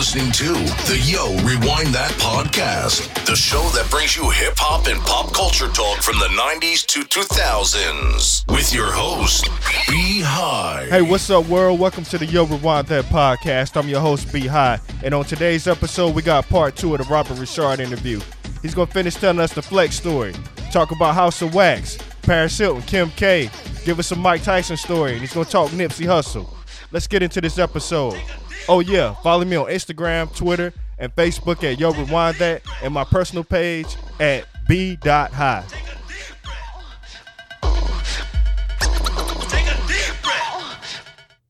listening to the Yo Rewind That podcast, the show that brings you hip hop and pop culture talk from the 90s to 2000s with your host, B High. Hey, what's up, world? Welcome to the Yo Rewind That podcast. I'm your host, B High. And on today's episode, we got part two of the Robert Ri'chard interview. He's going to finish telling us the Flex story, talk about House of Wax, Paris Hilton, Kim K, give us some Mike Tyson story, and he's going to talk Nipsey Hussle. Let's get into this episode. Oh, yeah, follow me on Instagram, Twitter, and Facebook at Yo Rewind That, and my personal page at B.High.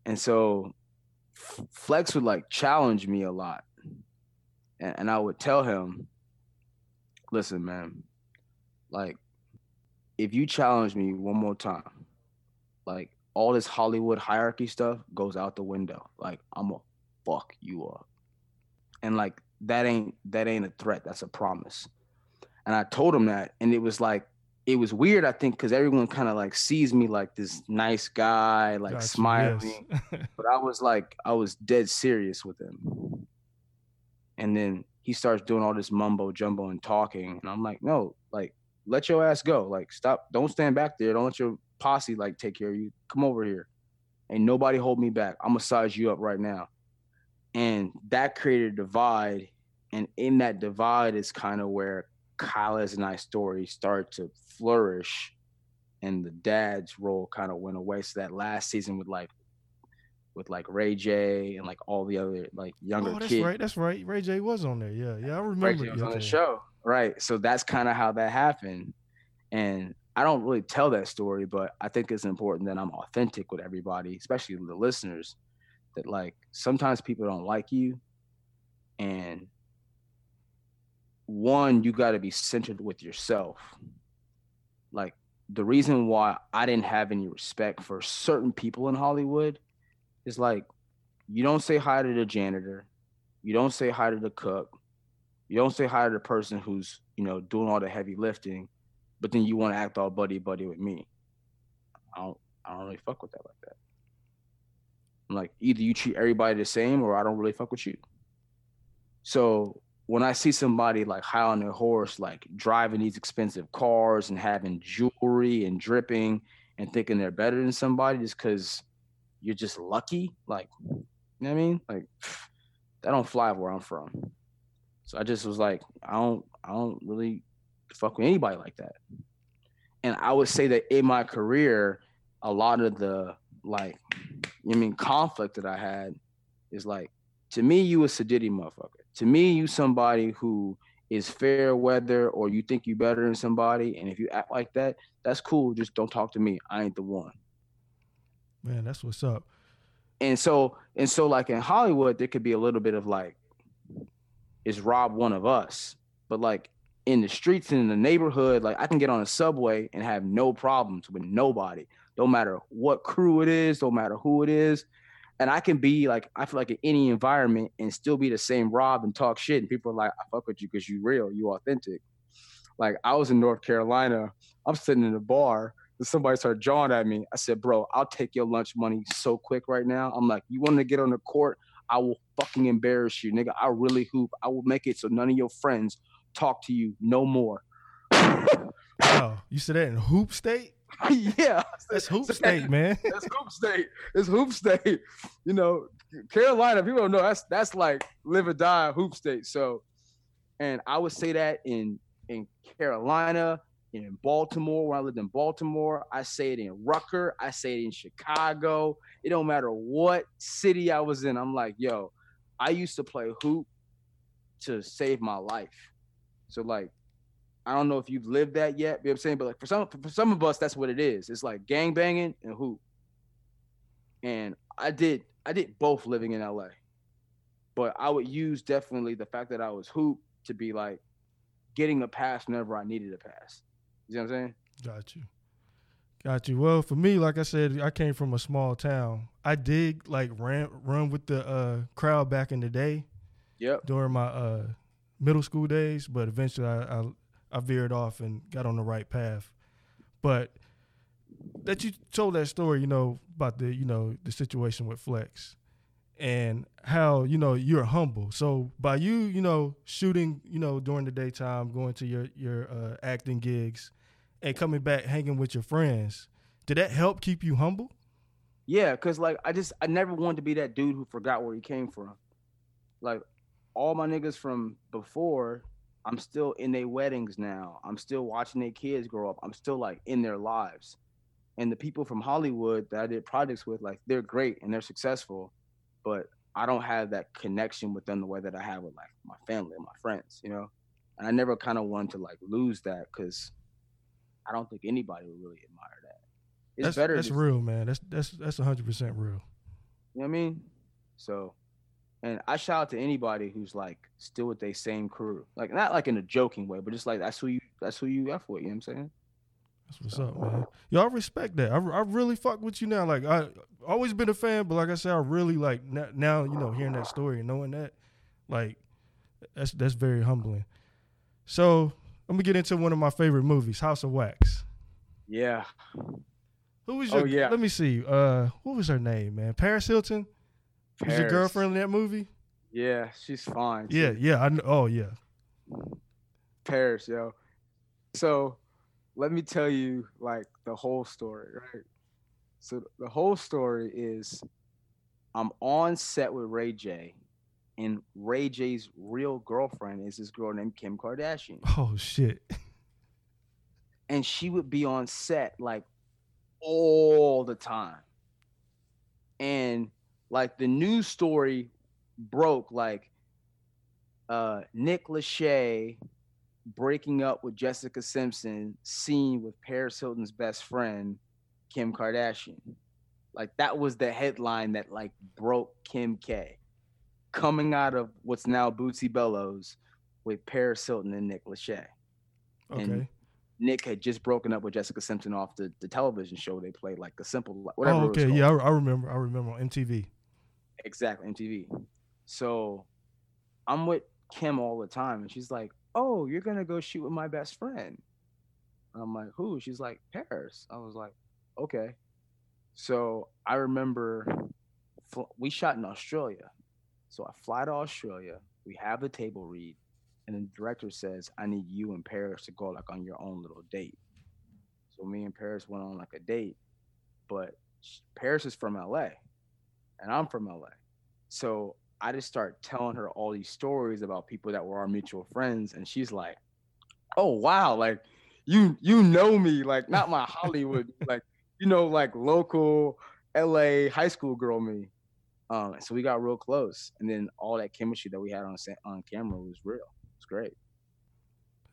And so Flex would like challenge me a lot. And, and I would tell him, listen, man, like, if you challenge me one more time, like, all this Hollywood hierarchy stuff goes out the window. Like, I'm gonna fuck you up. And like, that ain't that ain't a threat. That's a promise. And I told him that, and it was like it was weird, I think, because everyone kind of like sees me like this nice guy, like Got you, smiling. yes. but I was like, I was dead serious with him. And then he starts doing all this mumbo jumbo and talking, and I'm like, no, like, let your ass go. Like, stop. Don't stand back there. Don't let your posse like take care of you. Come over here. Ain't nobody hold me back. I'm gonna size you up right now. And that created a divide. And in that divide is kind of where Kyla's and I story started to flourish and the dad's role kind of went away. So that last season with like with like Ray J and like all the other like younger Oh, that's kids. right. That's right. Ray J was on there. Yeah, yeah, I remember. Ray J was on the show. Right. So that's kind of how that happened. And I don't really tell that story, but I think it's important that I'm authentic with everybody, especially the listeners, that like sometimes people don't like you. And one, you got to be centered with yourself. Like the reason why I didn't have any respect for certain people in Hollywood is like you don't say hi to the janitor, you don't say hi to the cook, you don't say hi to the person who's you know doing all the heavy lifting, but then you want to act all buddy buddy with me. I don't I don't really fuck with that like that. I'm like either you treat everybody the same or I don't really fuck with you. So when I see somebody like high on their horse, like driving these expensive cars and having jewelry and dripping and thinking they're better than somebody just because you're just lucky, like you know what I mean? Like that don't fly where I'm from. So I just was like, I don't, I don't really fuck with anybody like that. And I would say that in my career, a lot of the like, I mean, conflict that I had is like, to me, you a sedity motherfucker. To me, you somebody who is fair weather or you think you better than somebody. And if you act like that, that's cool. Just don't talk to me. I ain't the one. Man, that's what's up. and so and so like in hollywood there could be a little bit of like is rob one of us but like in the streets and in the neighborhood like i can get on a subway and have no problems with nobody don't matter what crew it is don't matter who it is and i can be like i feel like in any environment and still be the same rob and talk shit and people are like i fuck with you because you real you authentic like i was in north carolina i'm sitting in a bar and somebody started jawing at me. I said, bro, I'll take your lunch money so quick right now. I'm like, you want to get on the court? I will fucking embarrass you, nigga. I really hoop. I will make it so none of your friends talk to you no more. Wow, you said that in Hoop State? yeah. That's Hoop State, man. That's hoop state. It's hoop state. You know, Carolina, people don't know that's that's like live or die hoop state. So, and I would say that in in Carolina, in Baltimore, when I lived in Baltimore, I say it in Rucker, I say it in Chicago. It don't matter what city I was in. I'm like, yo, I used to play hoop to save my life. So like I don't know if you've lived that yet, you know what I'm saying? But like for some for some of us, that's what it is. It's like gang banging and hoop. And I did I did both living in LA. But I would use definitely the fact that I was hoop to be like getting a pass whenever I needed a pass. You know what I'm saying? Got you. Got you. Well, for me, like I said, I came from a small town. I did like ran run with the uh, crowd back in the day Yep. during my uh, middle school days, but eventually I, I I veered off and got on the right path. But that you told that story, you know, about the you know the situation with Flex, and how you know you're humble. So by you, you know, shooting, you know, during the daytime, going to your your uh, acting gigs, and coming back hanging with your friends, did that help keep you humble? Yeah, cause like I just I never wanted to be that dude who forgot where he came from. Like all my niggas from before, I'm still in their weddings now. I'm still watching their kids grow up. I'm still like in their lives. And the people from Hollywood that I did projects with, like they're great and they're successful, but I don't have that connection with them the way that I have with like my family and my friends, you know. And I never kind of wanted to like lose that because I don't think anybody would really admire that. It's that's, better. That's real, man. That's that's that's hundred percent real. You know what I mean? So, and I shout out to anybody who's like still with their same crew, like not like in a joking way, but just like that's who you that's who you f with. You know what I'm saying? That's what's up, man. Y'all respect that. I, I really fuck with you now. Like I always been a fan, but like I said, I really like now. You know, hearing that story and knowing that, like, that's that's very humbling. So let me get into one of my favorite movies, House of Wax. Yeah. Who was your? Oh, yeah. Let me see. Uh, what was her name, man? Paris Hilton. Was your girlfriend in that movie? Yeah, she's fine. Yeah, too. yeah. I know. Oh, yeah. Paris, yo. So let me tell you like the whole story, right? So the whole story is I'm on set with Ray J, and Ray J's real girlfriend is this girl named Kim Kardashian. Oh shit. And she would be on set like all the time. And like the news story broke like uh Nick Lachey breaking up with Jessica Simpson, seen with Paris Hilton's best friend, Kim Kardashian. Like that was the headline that like broke Kim K. Coming out of what's now Bootsy Bellows with Paris Hilton and Nick Lachey. Okay. And Nick had just broken up with Jessica Simpson off the, the television show they played, like the simple whatever. oh, it was okay. Yeah, I, I remember. I remember on MTV. Exactly, MTV. So I'm with Kim all the time, and she's like, "Oh, you're gonna go shoot with my best friend." I'm like, "Who?" She's like, "Paris." I was like, "Okay." So I remember fl- we shot in Australia. So I fly to Australia. We have the table read, and the director says, "I need you and Paris to go like on your own little date." So me and Paris went on like a date, but Paris is from LA, and I'm from LA. So I just start telling her all these stories about people that were our mutual friends, and she's like, "Oh wow, like you you know me, like not my Hollywood, like you know, like local LA high school girl me." Um, so we got real close, and then all that chemistry that we had on on camera was real. It's great.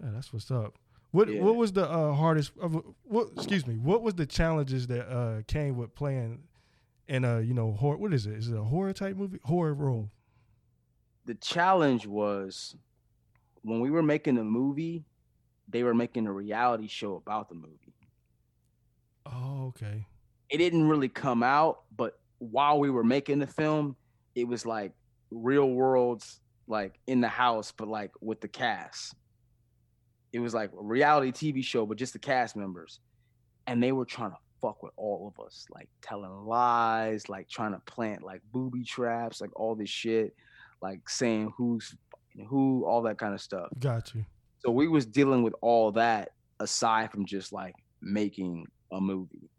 Yeah, that's what's up. What Yeah. what was the uh, hardest? Uh, what excuse me? What was the challenges that uh, came with playing in a you know horror? What is it? Is it a horror type movie? Horror role? the challenge was when we were making the movie, they were making a reality show about the movie. Oh, okay. It didn't really come out, but while we were making the film, it was like real worlds like in the house, but like with the cast. It was like a reality TV show, but just the cast members. And they were trying to fuck with all of us, like telling lies, like trying to plant like booby traps, like all this shit, like saying who's who, all that kind of stuff. Got you. So we was dealing with all that aside from just like making a movie.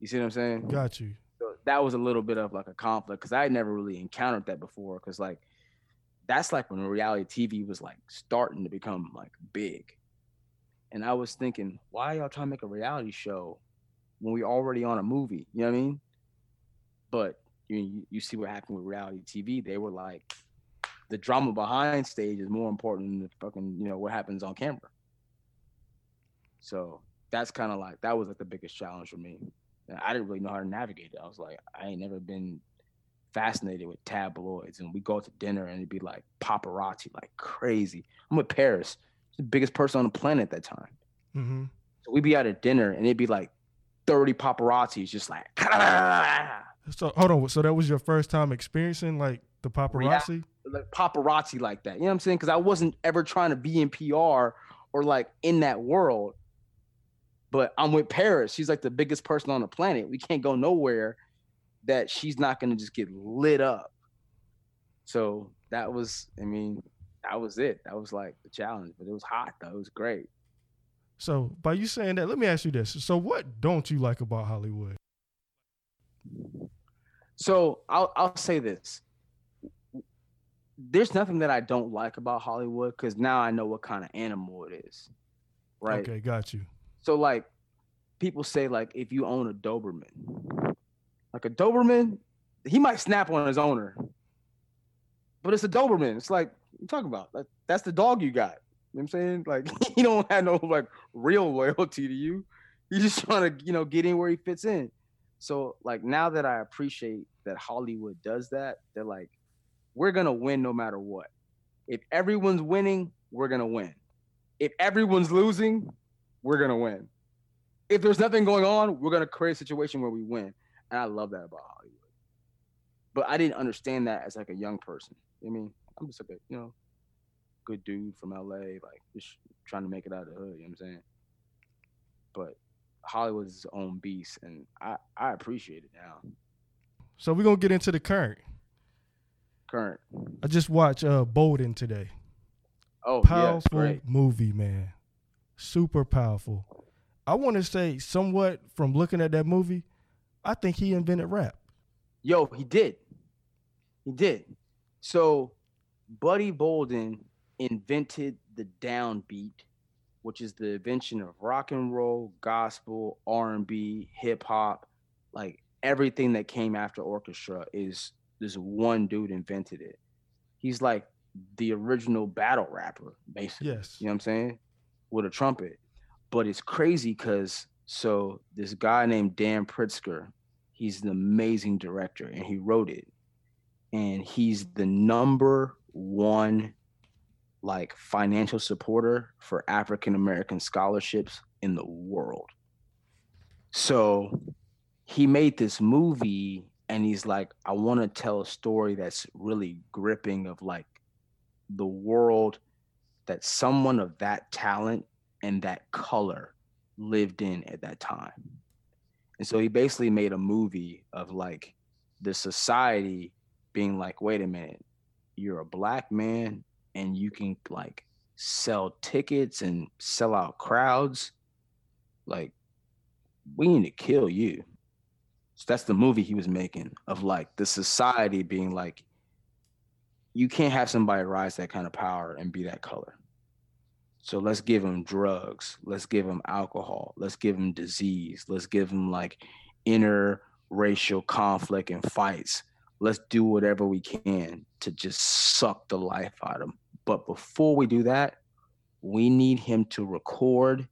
You see what I'm saying? Got you. So that was a little bit of like a conflict because I had never really encountered that before. Because like that's like when reality TV was like starting to become like big, and I was thinking, why y'all trying to make a reality show when we already on a movie? You know what I mean? But you you see what happened with reality TV? They were like, the drama behind stage is more important than the fucking you know what happens on camera. So that's kind of like that was like the biggest challenge for me. And I didn't really know how to navigate it. I was like, I ain't never been fascinated with tabloids, and we go to dinner and it'd be like paparazzi, like crazy. I'm with Paris, the biggest person on the planet at that time. Mm-hmm. So we'd be out at dinner and it'd be like 30 paparazzis, just like. So hold on. So that was your first time experiencing like the paparazzi? like paparazzi like that. You know what I'm saying? Because I wasn't ever trying to be in PR or like in that world. But I'm with Paris. She's like the biggest person on the planet. We can't go nowhere that she's not gonna just get lit up. So that was, I mean, that was it. That was like the challenge, but it was hot though. It was great. So by you saying that, let me ask you this. So what don't you like about Hollywood? So I'll I'll say this. There's nothing that I don't like about Hollywood because now I know what kind of animal it is. Right. Okay, got you. So like people say like if you own a Doberman, like a Doberman, he might snap on his owner. But it's a Doberman. It's like you talking about. That's the dog you got. You know what I'm saying? Like he don't have no like real loyalty to you. He's just trying to, you know, get in where he fits in. So like now that I appreciate that Hollywood does that, they're like, we're gonna win no matter what. If everyone's winning, we're gonna win. If everyone's losing, we're gonna win. If there's nothing going on, we're gonna create a situation where we win. And I love that about Hollywood. But I didn't understand that as like a young person. I mean, I'm just like a, you know, good dude from LA, like just trying to make it out of the hood, you know what I'm saying? But Hollywood is its own beast, and I I appreciate it now. So we're gonna get into the current. Current. I just watched uh Bolden today. Oh, Powerful yeah, movie, man. Super powerful. I want to say somewhat from looking at that movie, I think he invented rap. Yo, he did. He did. So, Buddy Bolden invented the downbeat, which is the invention of rock and roll, gospel, R&B, hip hop, like everything that came after orchestra is this one dude invented it. He's like the original battle rapper, basically. Yes. You know what I'm saying? With a trumpet. But it's crazy because so this guy named Dan Pritzker, he's an amazing director and he wrote it. And he's the number one like financial supporter for African American scholarships in the world. So he made this movie and he's like, I want to tell a story that's really gripping of like the world that someone of that talent and that color lived in at that time. And so he basically made a movie of like the society being like, wait a minute, you're a black man and you can like sell tickets and sell out crowds. Like, we need to kill you. So that's the movie he was making of like the society being like, you can't have somebody rise that kind of power and be that color. So let's give them drugs. Let's give them alcohol. Let's give them disease. Let's give them like interracial conflict and fights. Let's do whatever we can to just suck the life out of them. But before we do that, we need him to record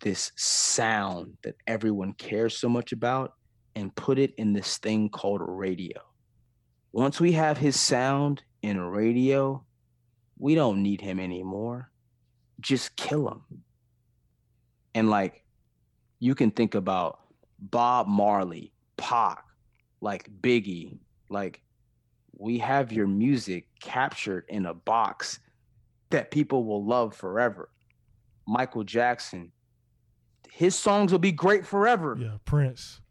this sound that everyone cares so much about and put it in this thing called radio. Once we have his sound in radio, we don't need him anymore. Just kill him. And like, you can think about Bob Marley, Pac, like Biggie, like, we have your music captured in a box that people will love forever. Michael Jackson, his songs will be great forever. Yeah, Prince.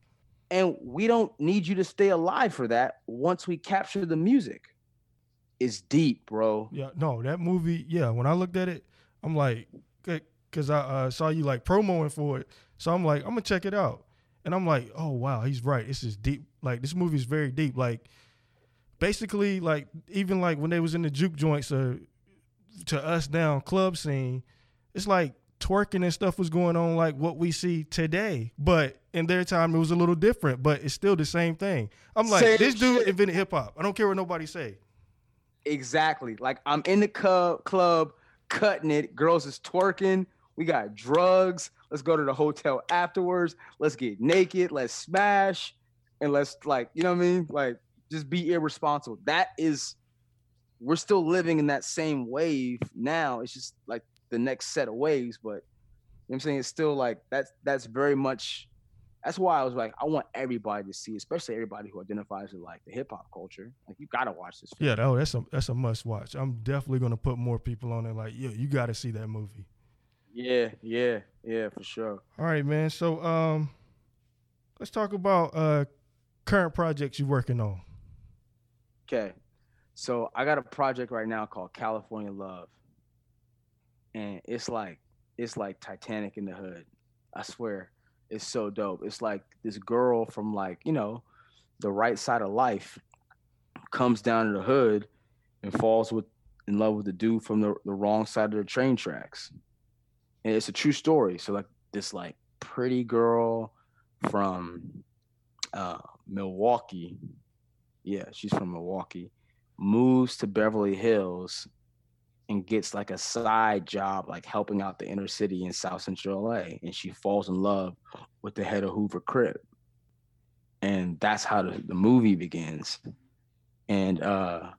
And we don't need you to stay alive for that once we capture the music. It's deep, bro. Yeah, no, that movie. Yeah, when I looked at it, I'm like, because I uh, saw you like promoing for it, so I'm like, I'm gonna check it out, and I'm like, oh wow, he's right. This is deep. Like this movie is very deep. Like basically, like even like when they was in the juke joints, uh, to us down club scene, it's like twerking and stuff was going on like what we see today. But in their time, it was a little different, but it's still the same thing. I'm like, Same this dude shit. invented hip hop. I don't care what nobody say. Exactly. Like I'm in the club, club cutting it. Girls is twerking. We got drugs. Let's go to the hotel afterwards. Let's get naked. Let's smash. And let's like, you know what I mean? Like just be irresponsible. That is we're still living in that same wave now. It's just like the next set of waves, but you know what I'm saying it's still like that's that's very much that's why I was like, I want everybody to see, especially everybody who identifies with like the hip hop culture. Like you gotta watch this. Film. Yeah, oh, that's a that's a must watch. I'm definitely gonna put more people on it. Like, yeah, you got to see that movie. Yeah, yeah, yeah, for sure. All right, man. So, um, let's talk about uh current projects you're working on. Okay. So I got a project right now called California Love. And it's like it's like Titanic in the hood. I swear. It's so dope. It's like this girl from like, you know, the right side of life comes down to the hood and falls with in love with the dude from the, the wrong side of the train tracks. And it's a true story. So like this like pretty girl from uh, Milwaukee. Yeah, she's from Milwaukee. Moves to Beverly Hills and gets like a side job, like helping out the inner city in South Central LA. And she falls in love with the head of Hoover Crip. And that's how the, the movie begins. And uh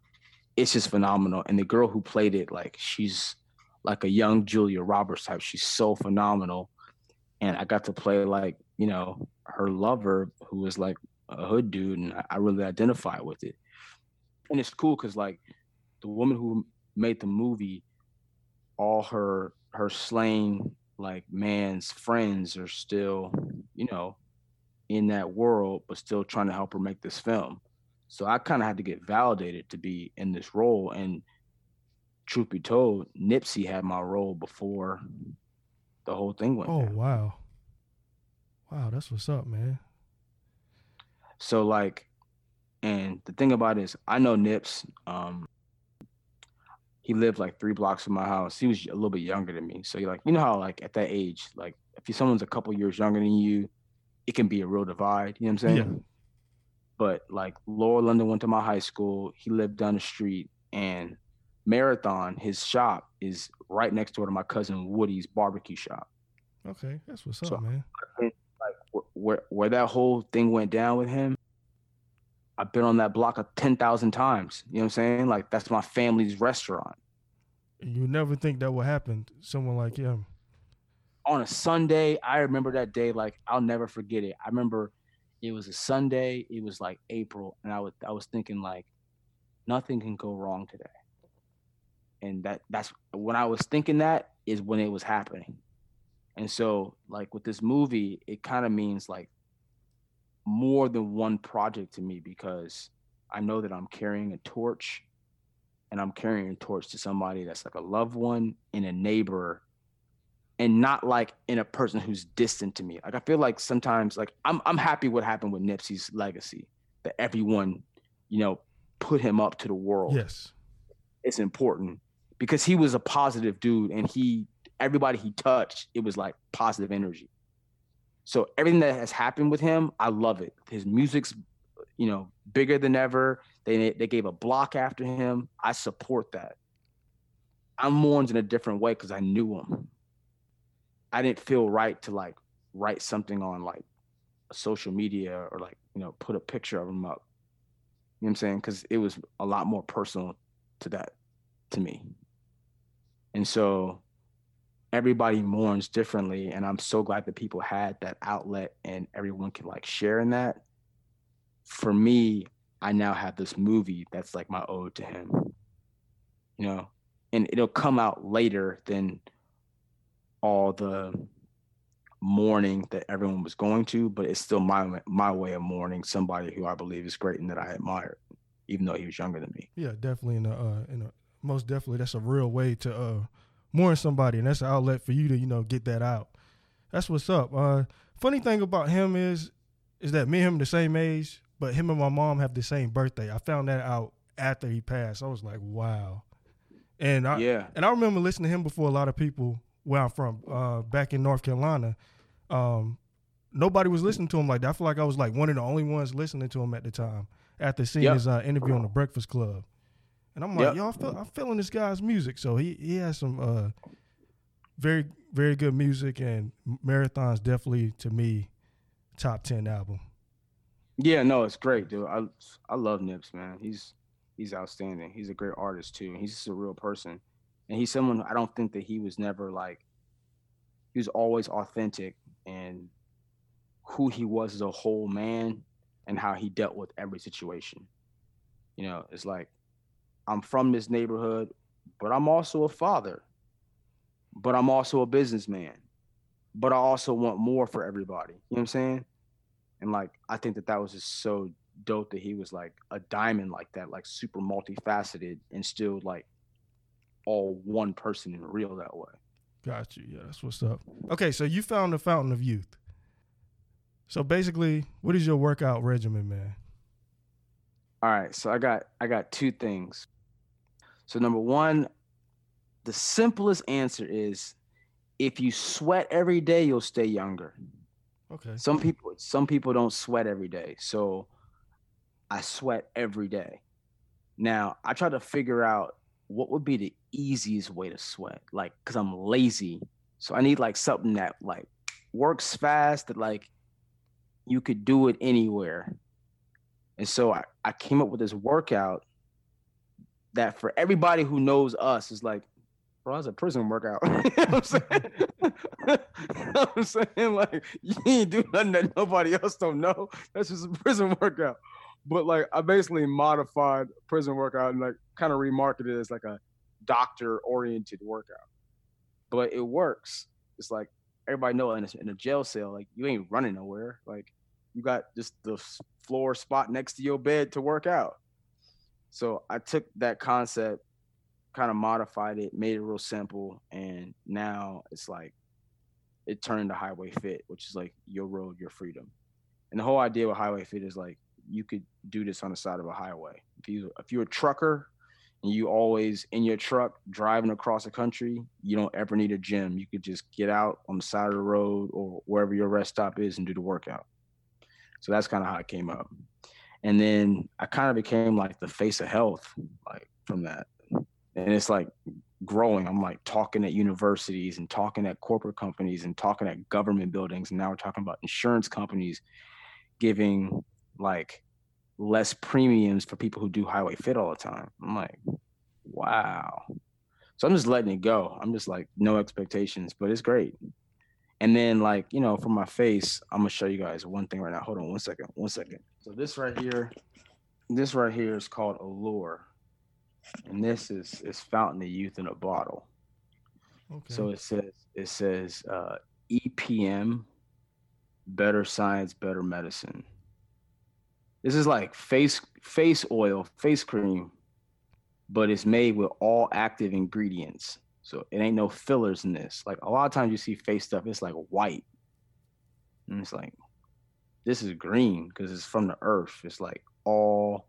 it's just phenomenal. And the girl who played it, like she's like a young Julia Roberts type. She's so phenomenal. And I got to play like, you know, her lover who was like a hood dude and I really identify with it. And it's cool because like the woman who made the movie, all her her slain like man's friends are still, you know, in that world, but still trying to help her make this film. So I kind of had to get validated to be in this role. And truth be told, Nipsey had my role before the whole thing went. Oh down. wow. Wow, that's what's up, man. So like, and the thing about it is I know Nips. Um he lived like three blocks from my house. He was a little bit younger than me. So you're like, you know how like at that age, like if someone's a couple years younger than you, it can be a real divide. You know what I'm saying? Yeah. But like Lauren London went to my high school. He lived down the street, and Marathon, his shop is right next door to my cousin Woody's barbecue shop. Okay, that's what's So- up, man. Where where that whole thing went down with him, I've been on that block a ten thousand times. You know what I'm saying? Like that's my family's restaurant. You never think that would happen. Someone like him. on a Sunday. I remember that day like I'll never forget it. I remember it was a Sunday. It was like April, and I was I was thinking like nothing can go wrong today. And that that's when I was thinking that is when it was happening. And so like with this movie, it kind of means like more than one project to me because I know that I'm carrying a torch and I'm carrying a torch to somebody that's like a loved one and a neighbor and not like in a person who's distant to me. Like I feel like sometimes like I'm I'm happy what happened with Nipsey's legacy that everyone, you know, put him up to the world. Yes. It's important because he was a positive dude and he everybody he touched, it was like positive energy. So everything that has happened with him, I love it. His music's you know, bigger than ever. They they gave a block after him. I support that. I'm mourns in a different way because I knew him. I didn't feel right to like write something on like social media or like, you know, put a picture of him up. You know what I'm saying? Because it was a lot more personal to that to me. And so everybody mourns differently. And I'm so glad that people had that outlet and everyone can like share in that. For me, I now have this movie that's like my ode to him. You know, and it'll come out later than all the mourning that everyone was going to, but it's still my my way of mourning somebody who I believe is great and that I admire, even though he was younger than me. Yeah, definitely in a uh, in a most definitely that's a real way to uh mourn somebody and that's an outlet for you to, you know, get that out. That's what's up. Uh funny thing about him is is that me and him the same age, but him and my mom have the same birthday. I found that out after he passed. I was like, wow. And I yeah, and I remember listening to him before a lot of people where I'm from, uh, back in North Carolina. Um, nobody was listening to him like that. I feel like I was like one of the only ones listening to him at the time after seeing Yep. his uh, interview on the Breakfast Club. And I'm like, Yep. I feel, I'm feeling this guy's music. So he he has some uh, very very good music, and Marathon's definitely to me top ten album. yeah, no, it's great, dude. I I love Nips, man. He's he's outstanding. He's a great artist too. He's just a real person, and he's someone I don't think that he was never like. He was always authentic and who he was as a whole man and how he dealt with every situation. You know, it's like I'm from this neighborhood, but I'm also a father. But I'm also a businessman. But I also want more for everybody. You know what I'm saying? And like I think that that was just so dope that he was like a diamond like that, like super multifaceted and still like all one person in real that way. Got you. Yeah, that's what's up. Okay, so you found the fountain of youth. So basically, what is your workout regimen, man? All right, so I got I got two things. So number one, the simplest answer is if you sweat every day, you'll stay younger. Okay. Some people some people don't sweat every day. So I sweat every day. Now, I try to figure out what would be the easiest way to sweat. Like cuz I'm lazy. So I need like something that like works fast that like you could do it anywhere. And so I, I came up with this workout that for everybody who knows us is like, bro, that's a prison workout. you know what I'm saying? you know I'm saying? Like, you ain't do nothing that nobody else don't know. That's just a prison workout. But like I basically modified prison workout and like kind of remarketed it as like a doctor oriented workout. But it works. It's like everybody know in a, in a jail cell, like you ain't running nowhere. Like you got just the floor spot next to your bed to work out. So I took that concept, kind of modified it, made it real simple, and now it's like it turned to Highway Fit, which is like your road, your freedom. And the whole idea with Highway Fit is like you could do this on the side of a highway. If you if you're a trucker and you always in your truck driving across the country, you don't ever need a gym. You could just get out on the side of the road or wherever your rest stop is and do the workout. So that's kind of how it came up. And then I kind of became like the face of health, like from that. And it's like growing. I'm like talking at universities and talking at corporate companies and talking at government buildings. And now we're talking about insurance companies giving like less premiums for people who do highway fit all the time. I'm like, wow. So I'm just letting it go. I'm just like no expectations, but it's great. And then like, you know, for my face, I'm gonna show you guys one thing right now. Hold on one second, one second. So this right here, this right here is called Allure. And this is is Fountain of Youth in a bottle. Okay. So it says it says uh, EPM, better science, better medicine. This is like face face oil, face cream, but it's made with all active ingredients. So it ain't no fillers in this. Like a lot of times you see face stuff, it's like white. And it's like, this is green because it's from the earth. It's like all,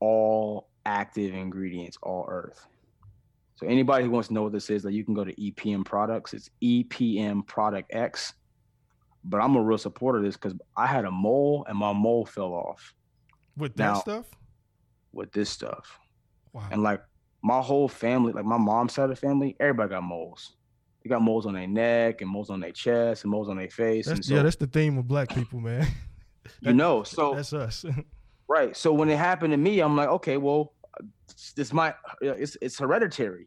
all active ingredients, all earth. So anybody who wants to know what this is, like you can go to EPM products. It's EPM product X. But I'm a real supporter of this because I had a mole and my mole fell off. With that now, stuff? With this stuff. Wow. And like my whole family, like my mom's side of the family, everybody got moles. They got moles on their neck and moles on their chest and moles on their face. That's, so, yeah, that's the theme of black people, man. you know, so that's us. right. So when it happened to me, I'm like, okay, well, this might it's it's hereditary.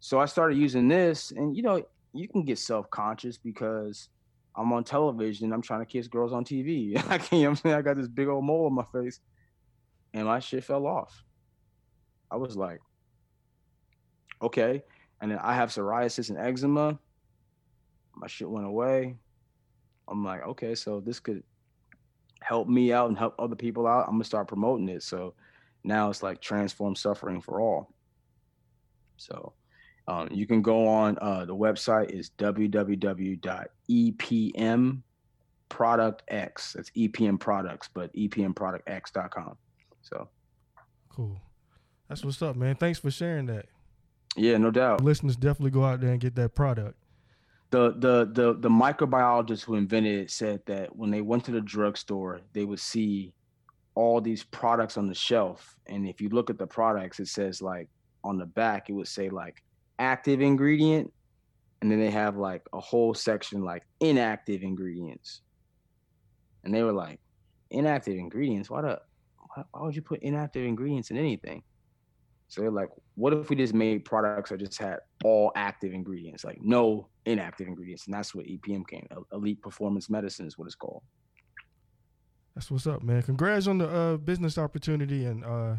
So I started using this, and you know, you can get self conscious because I'm on television. I'm trying to kiss girls on TV. I can't. You know I'm saying I got this big old mole on my face, and my shit fell off. I was like, okay. And then I have psoriasis and eczema. My shit went away. I'm like, okay, so this could help me out and help other people out. I'm gonna start promoting it. So now it's like transform suffering for all. So um, you can go on uh, the website is www.epm product x that's epm products but epmproductx.com so cool that's what's up, man. Thanks for sharing that. Yeah, no doubt. Listeners definitely go out there and get that product. The the the the microbiologist who invented it said that when they went to the drugstore, they would see all these products on the shelf, and if you look at the products, it says like on the back, it would say like active ingredient, and then they have like a whole section like inactive ingredients, and they were like, inactive ingredients. Why the why, why would you put inactive ingredients in anything? So they're like, what if we just made products that just had all active ingredients, like no inactive ingredients? And that's what EPM came. Elite Performance Medicine is what it's called. That's what's up, man. Congrats on the uh, business opportunity, and uh,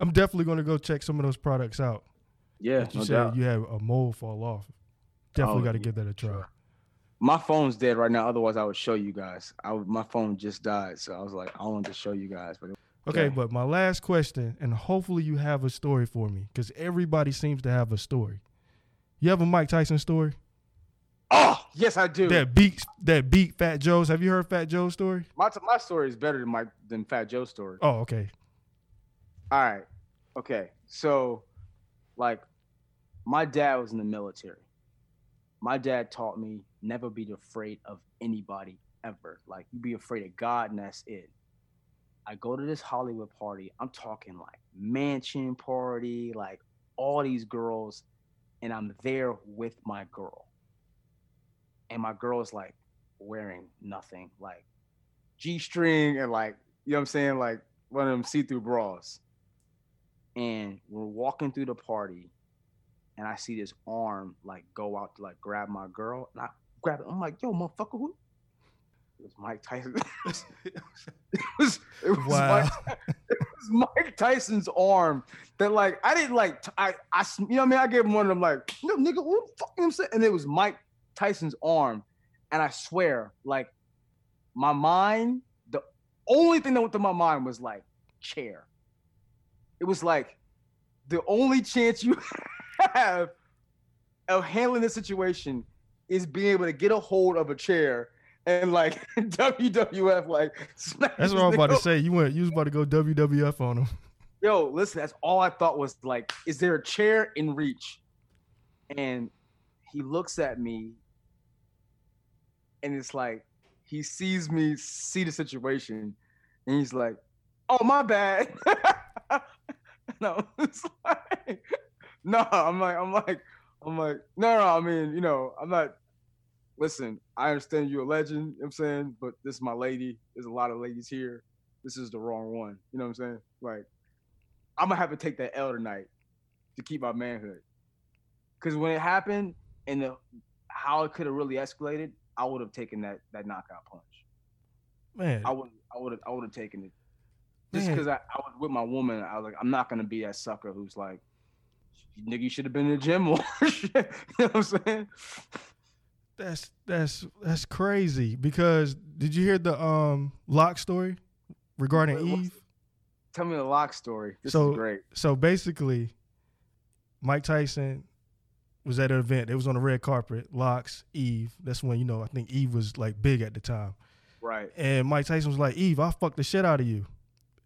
I'm definitely going to go check some of those products out. Yeah, you no said doubt. you have a mole fall off. Definitely oh, got to give that a try. Sure. my phone's dead right now. Otherwise, I would show you guys. I would, my phone just died, so I was like, I wanted to show you guys. But Okay, Okay. but my last question, and hopefully you have a story for me, because everybody seems to have a story. You have a Mike Tyson story oh yes, I do. that beat that beat Fat Joe's. Have you heard Fat Joe's story? My my story is better than my than Fat Joe's story. Oh, okay. All right. Okay. So, like, my dad was in the military. My dad taught me never be afraid of anybody ever. Like, you be afraid of God, and that's it. I go to this Hollywood party. I'm talking like mansion party, like all these girls, and I'm there with my girl. And my girl is like wearing nothing, like G string and like, you know what I'm saying? Like one of them see through bras and we're walking through the party and I see this arm like go out to like grab my girl and I grab it. I'm like, yo, motherfucker, who? It was Mike Tyson. it was, it was, Wow. Mike, it was Mike Tyson's arm that like I didn't like I I you know what I mean I gave him one of them like no nigga what the fuck you know what I'm saying and it was Mike Tyson's arm and I swear like my mind the only thing that went through my mind was like chair it was like the only chance you have of handling this situation is being able to get a hold of a chair and like WWF like That's what I'm about to say. You went you was about to go WWF on him. Yo, listen, that's all I thought was like, is there a chair in reach? And he looks at me and it's like he sees me see the situation and he's like, Oh my bad. no, it's like no, I'm like, I'm like, I'm like, no, no, I mean, you know, I'm not listen, I understand you're a legend, you know what I'm saying, but this is my lady. There's a lot of ladies here. This is the wrong one. You know what I'm saying? Like, I'm gonna have to take that L tonight to keep my manhood. Cause when it happened and the how it could have really escalated, I would have taken that that knockout punch. Man, I would I would have I would have taken it. Just because I, I was with my woman, I was like, I'm not gonna be that sucker who's like, nigga, you should have been in the gym more. you know what I'm saying? That's that's that's crazy. Because did you hear the um lock story regarding Wait, Eve? Tell me the lock story. This So- is great. So basically, Mike Tyson was at an event. It was on the red carpet. LOX, Eve. That's when you know I think Eve was like big at the time. Right. And Mike Tyson was like, Eve, I'll fuck the shit out of you.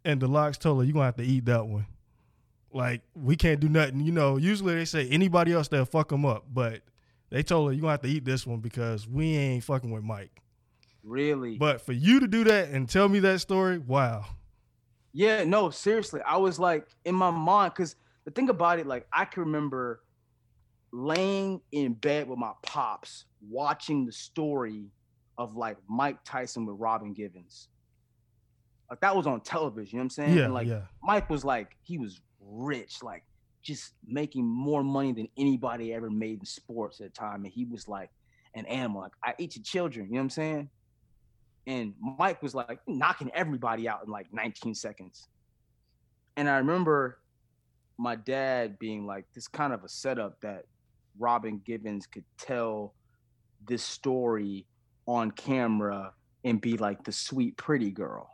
And the LOX told her, You're gonna have to eat that one. Like, we can't do nothing. You know, usually they say anybody else they'll fuck them up, but they told her you're gonna have to eat this one because we ain't fucking with Mike. Really. But for you to do that and tell me that story, wow. Yeah, no, seriously. I was like in my mind, because the thing about it, like I can remember laying in bed with my pops, watching the story of like Mike Tyson with Robin Givens. Like that was on television, you know what I'm saying? Yeah, And, like yeah. Mike was like, he was rich, like just making more money than anybody ever made in sports at the time. And he was like an animal. Like, I eat your children, you know what I'm saying? And Mike was like knocking everybody out in like 19 seconds. And I remember my dad being like, this kind of a setup that Robin Givens could tell this story on camera and be like the sweet, pretty girl.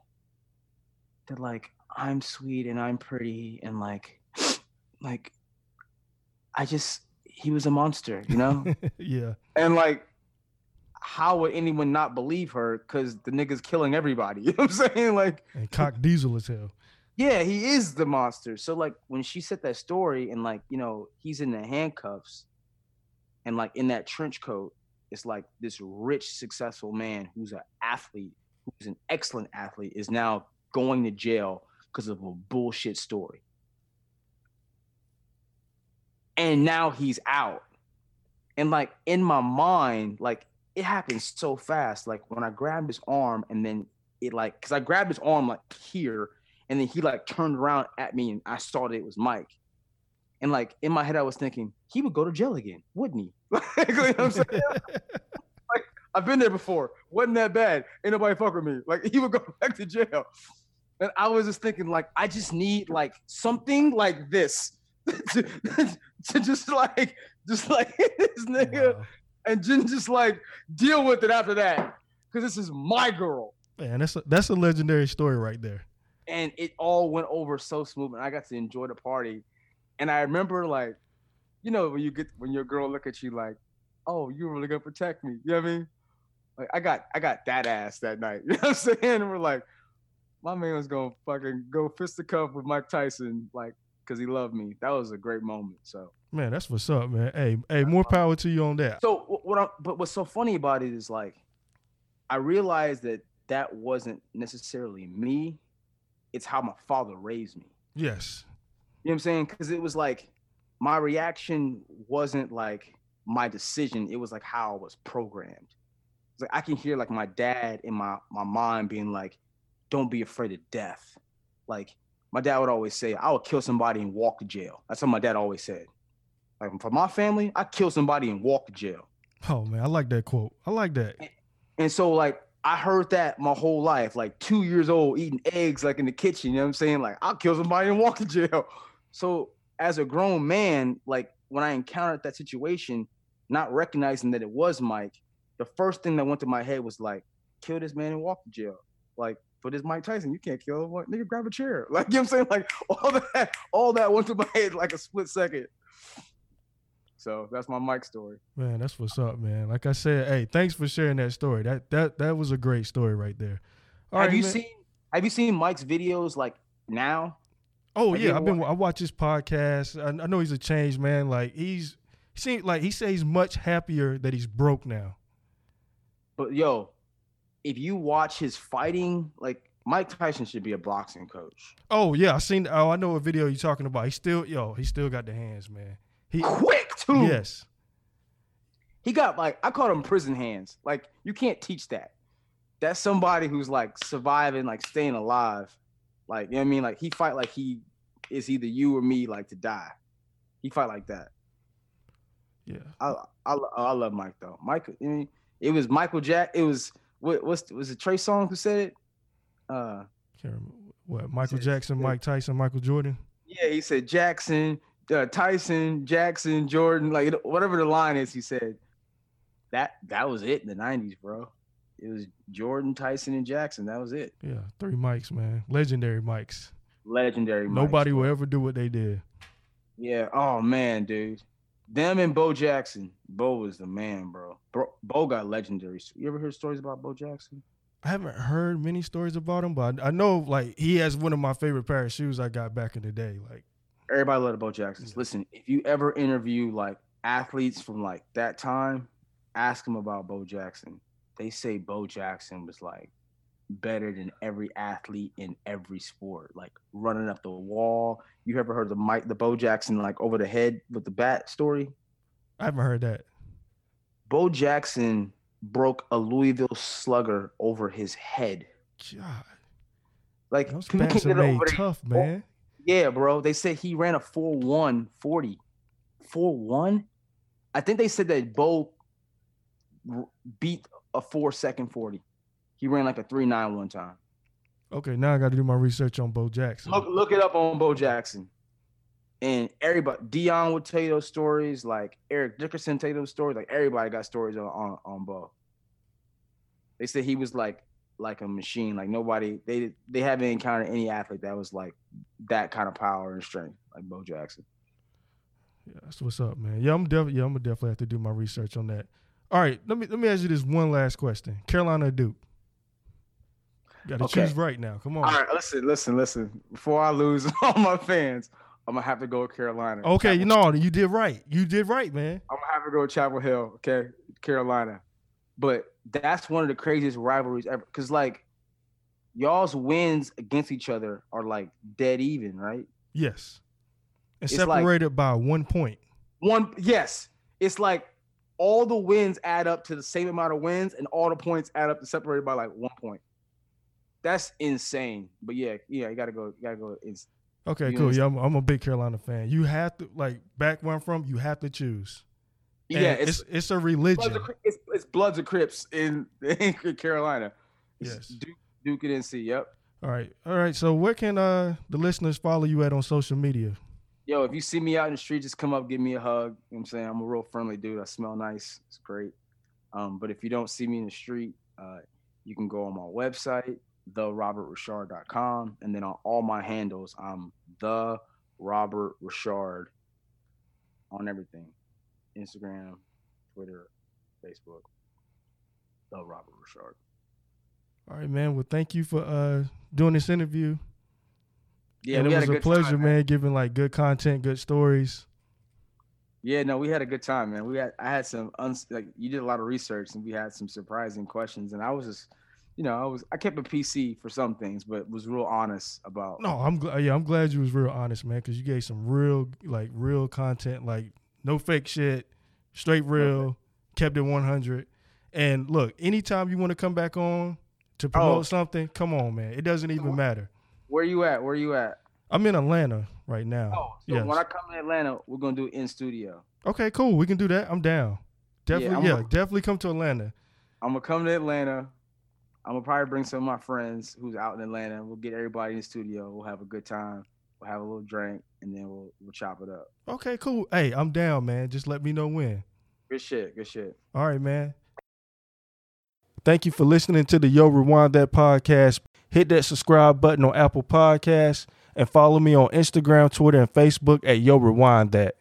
That like, I'm sweet and I'm pretty and like, like, I just, he was a monster, you know? yeah. And like, how would anyone not believe her? Because the nigga's killing everybody. You know what I'm saying? Like, And cock diesel as hell. yeah, he is the monster. So like, when she said that story, and like, you know, he's in the handcuffs, and like in that trench coat, it's like this rich, successful man who's an athlete, who's an excellent athlete, is now going to jail because of a bullshit story. And now he's out. And like in my mind, like it happened so fast. Like when I grabbed his arm and then it like, cause I grabbed his arm like here and then he like turned around at me and I saw that it was Mike. And like in my head, I was thinking he would go to jail again, wouldn't he? Like, you know I'm saying? I've been there before. Wasn't that bad. Ain't nobody fuck with me. Like he would go back to jail. And I was just thinking, like, I just need like something like this to, to just like just like this nigga. Wow. and then just like deal with it after that. Cause this is my girl. Man, that's a, that's a legendary story right there. And it all went over so smooth, and I got to enjoy the party. And I remember like, you know, when you get when your girl look at you like, oh, you're really gonna protect me. You know what I mean? Like I got I got that ass that night. You know what I'm saying? And we're like, my man was gonna fucking go fist the cup with Mike Tyson, like, cause he loved me. That was a great moment. So Man, that's what's up, man. Hey, hey, more uh, power to you on that. So what? I, but what's so funny about it is like, I realized that that wasn't necessarily me. It's how my father raised me. Yes. You know what I'm saying? Because it was like my reaction wasn't like my decision. It was like how I was programmed. It's like I can hear like my dad in my my mind being like, "Don't be afraid of death." Like my dad would always say, "I would kill somebody and walk to jail." That's what my dad always said. Like for my family, I kill somebody and walk to jail. Oh man, I like that quote. I like that. And so like I heard that my whole life, like two years old, eating eggs like in the kitchen. You know what I'm saying? Like I'll kill somebody and walk to jail. So as a grown man, like when I encountered that situation, not recognizing that it was Mike, the first thing that went to my head was like, kill this man and walk to jail. Like, but it's Mike Tyson, you can't kill him. Like, nigga, grab a chair. Like, you know what I'm saying? Like all that, all that went to my head like a split second. So that's my Mike story. Man, that's what's up, man. Like I said, hey, thanks for sharing that story. That that that was a great story right there. All have right, you man. seen have you seen Mike's videos like now? Oh have yeah, I've been. wa- I watch his podcast. I, I know he's a changed man. Like he's he seems like he says he's much happier that he's broke now. But yo, if you watch his fighting, like Mike Tyson should be a boxing coach. Oh yeah, I seen. Oh, I know what video you're talking about. He still yo, he still got the hands, man. He Quick too. yes, He got like I call them prison hands. Like you can't teach that. That's somebody who's like surviving, like staying alive. Like you know what I mean? Like he fight like he is either you or me, like to die. He fight like that. yeah. I I, I love Mike though. Mike, I mean, it was Michael Jack. It was what what's was it Trey Songz who said it? Uh, Can't remember what Michael Says- Jackson, Mike Tyson, Michael Jordan. yeah, he said Jackson, uh, Tyson, Jackson, Jordan, like whatever the line is. He said that that was it in the '90s, bro. It was Jordan, Tyson, and Jackson. That was it. Yeah, three mics, man. Legendary mics. Legendary. mics, Nobody bro. will ever do what they did. Yeah. Oh man, dude. Them and Bo Jackson. Bo was the man, bro. Bro, Bo got legendary. You ever heard stories about Bo Jackson? I haven't heard many stories about him, but I, know like he has one of my favorite pair of shoes I got back in the day. Like, Everybody loved Bo Jacksons. Yeah. Listen, if you ever interview like athletes from like that time, ask them about Bo Jackson. They say Bo Jackson was like better than every athlete in every sport, like running up the wall. You ever heard the Mike the Bo Jackson like over the head with the bat story? I haven't heard that. Bo Jackson broke a Louisville slugger over his head. God, Like those bats are made their- tough, man. Yeah, bro. They said he ran a 4-1 40. 4-1? I think they said that Bo beat a four second 40. He ran like a 3-9 one time. Okay, now I got to do my research on Bo Jackson. Look look it up on Bo Jackson. And everybody, Deion would tell you those stories, like Eric Dickerson tell you those stories. Like everybody got stories on, on, on Bo. They said he was like like a machine. Like nobody they they haven't encountered any athlete that was like that kind of power and strength, like Bo Jackson. Yeah, that's what's up, man. Yeah, I'm definitely yeah, I'm gonna definitely have to do my research on that. All right, let me let me ask you this one last question: Carolina Duke? Got to Okay. choose right now. Come on. All right, listen, listen, listen. Before I lose all my fans, I'm gonna have to go with Carolina. Okay, you know you did right. You did right, man. I'm gonna have to go with Chapel Hill. Okay, Carolina. But that's one of the craziest rivalries ever. Cause like y'all's wins against each other are like dead even, right? Yes, and It's like- separated by one point. One, yes, it's like all the wins add up to the same amount of wins, and all the points add up to separated by like one point. That's insane. But yeah, yeah, you gotta go. You gotta go. It's Okay, You cool. Yeah, I'm, I'm a big Carolina fan. You have to like back where I'm from. You have to choose. And yeah, it's it's it's a Bloods religion. of, it's, it's Bloods of Crips in, in Carolina. It's Yes. Duke, Duke and NC. Yep. All right, all right. So where can uh the listeners follow you at on social media? Yo, if you see me out in the street, just come up, give me a hug. You know what I'm saying? I'm a real friendly dude. I smell nice. It's great. Um, but if you don't see me in the street, uh, you can go on my website, therobertrichard.com, and then on all my handles, I'm the Robert Richard on everything. Instagram, Twitter, Facebook. The Robert Richard. All right, man. Well, thank you for uh doing this interview. Yeah, and we it had was a a, pleasure, time, man, giving like good content, good stories. Yeah, no, we had a good time, man. We had I had some uns like you did a lot of research and we had some surprising questions and I was just you know, I was I kept a PC for some things, but was real honest about No, I'm glad. Yeah, I'm glad you was real honest, man, because you gave some real, like, real content, like no fake shit, straight real, kept it 100. And look, anytime you want to come back on to oh. promote Oh. something, come on, man. It doesn't even matter. where you at? Where you at? I'm in Atlanta right now. Oh, so yes. when I come to Atlanta, we're gonna do in studio. okay, cool. We can do that. I'm down. Definitely, yeah, a- definitely come to Atlanta. I'm gonna come to Atlanta. I'm gonna probably bring some of my friends who's out in Atlanta. We'll get everybody in the studio. We'll have a good time. We'll have a little drink, and then we'll we'll chop it up. Okay, cool. Hey, I'm down, man. Just let me know when. Good shit. Good shit. All right, man. Thank you for listening to the Yo Rewind That podcast. Hit that subscribe button on Apple Podcasts and follow me on Instagram, Twitter, and Facebook at Yo Rewind That.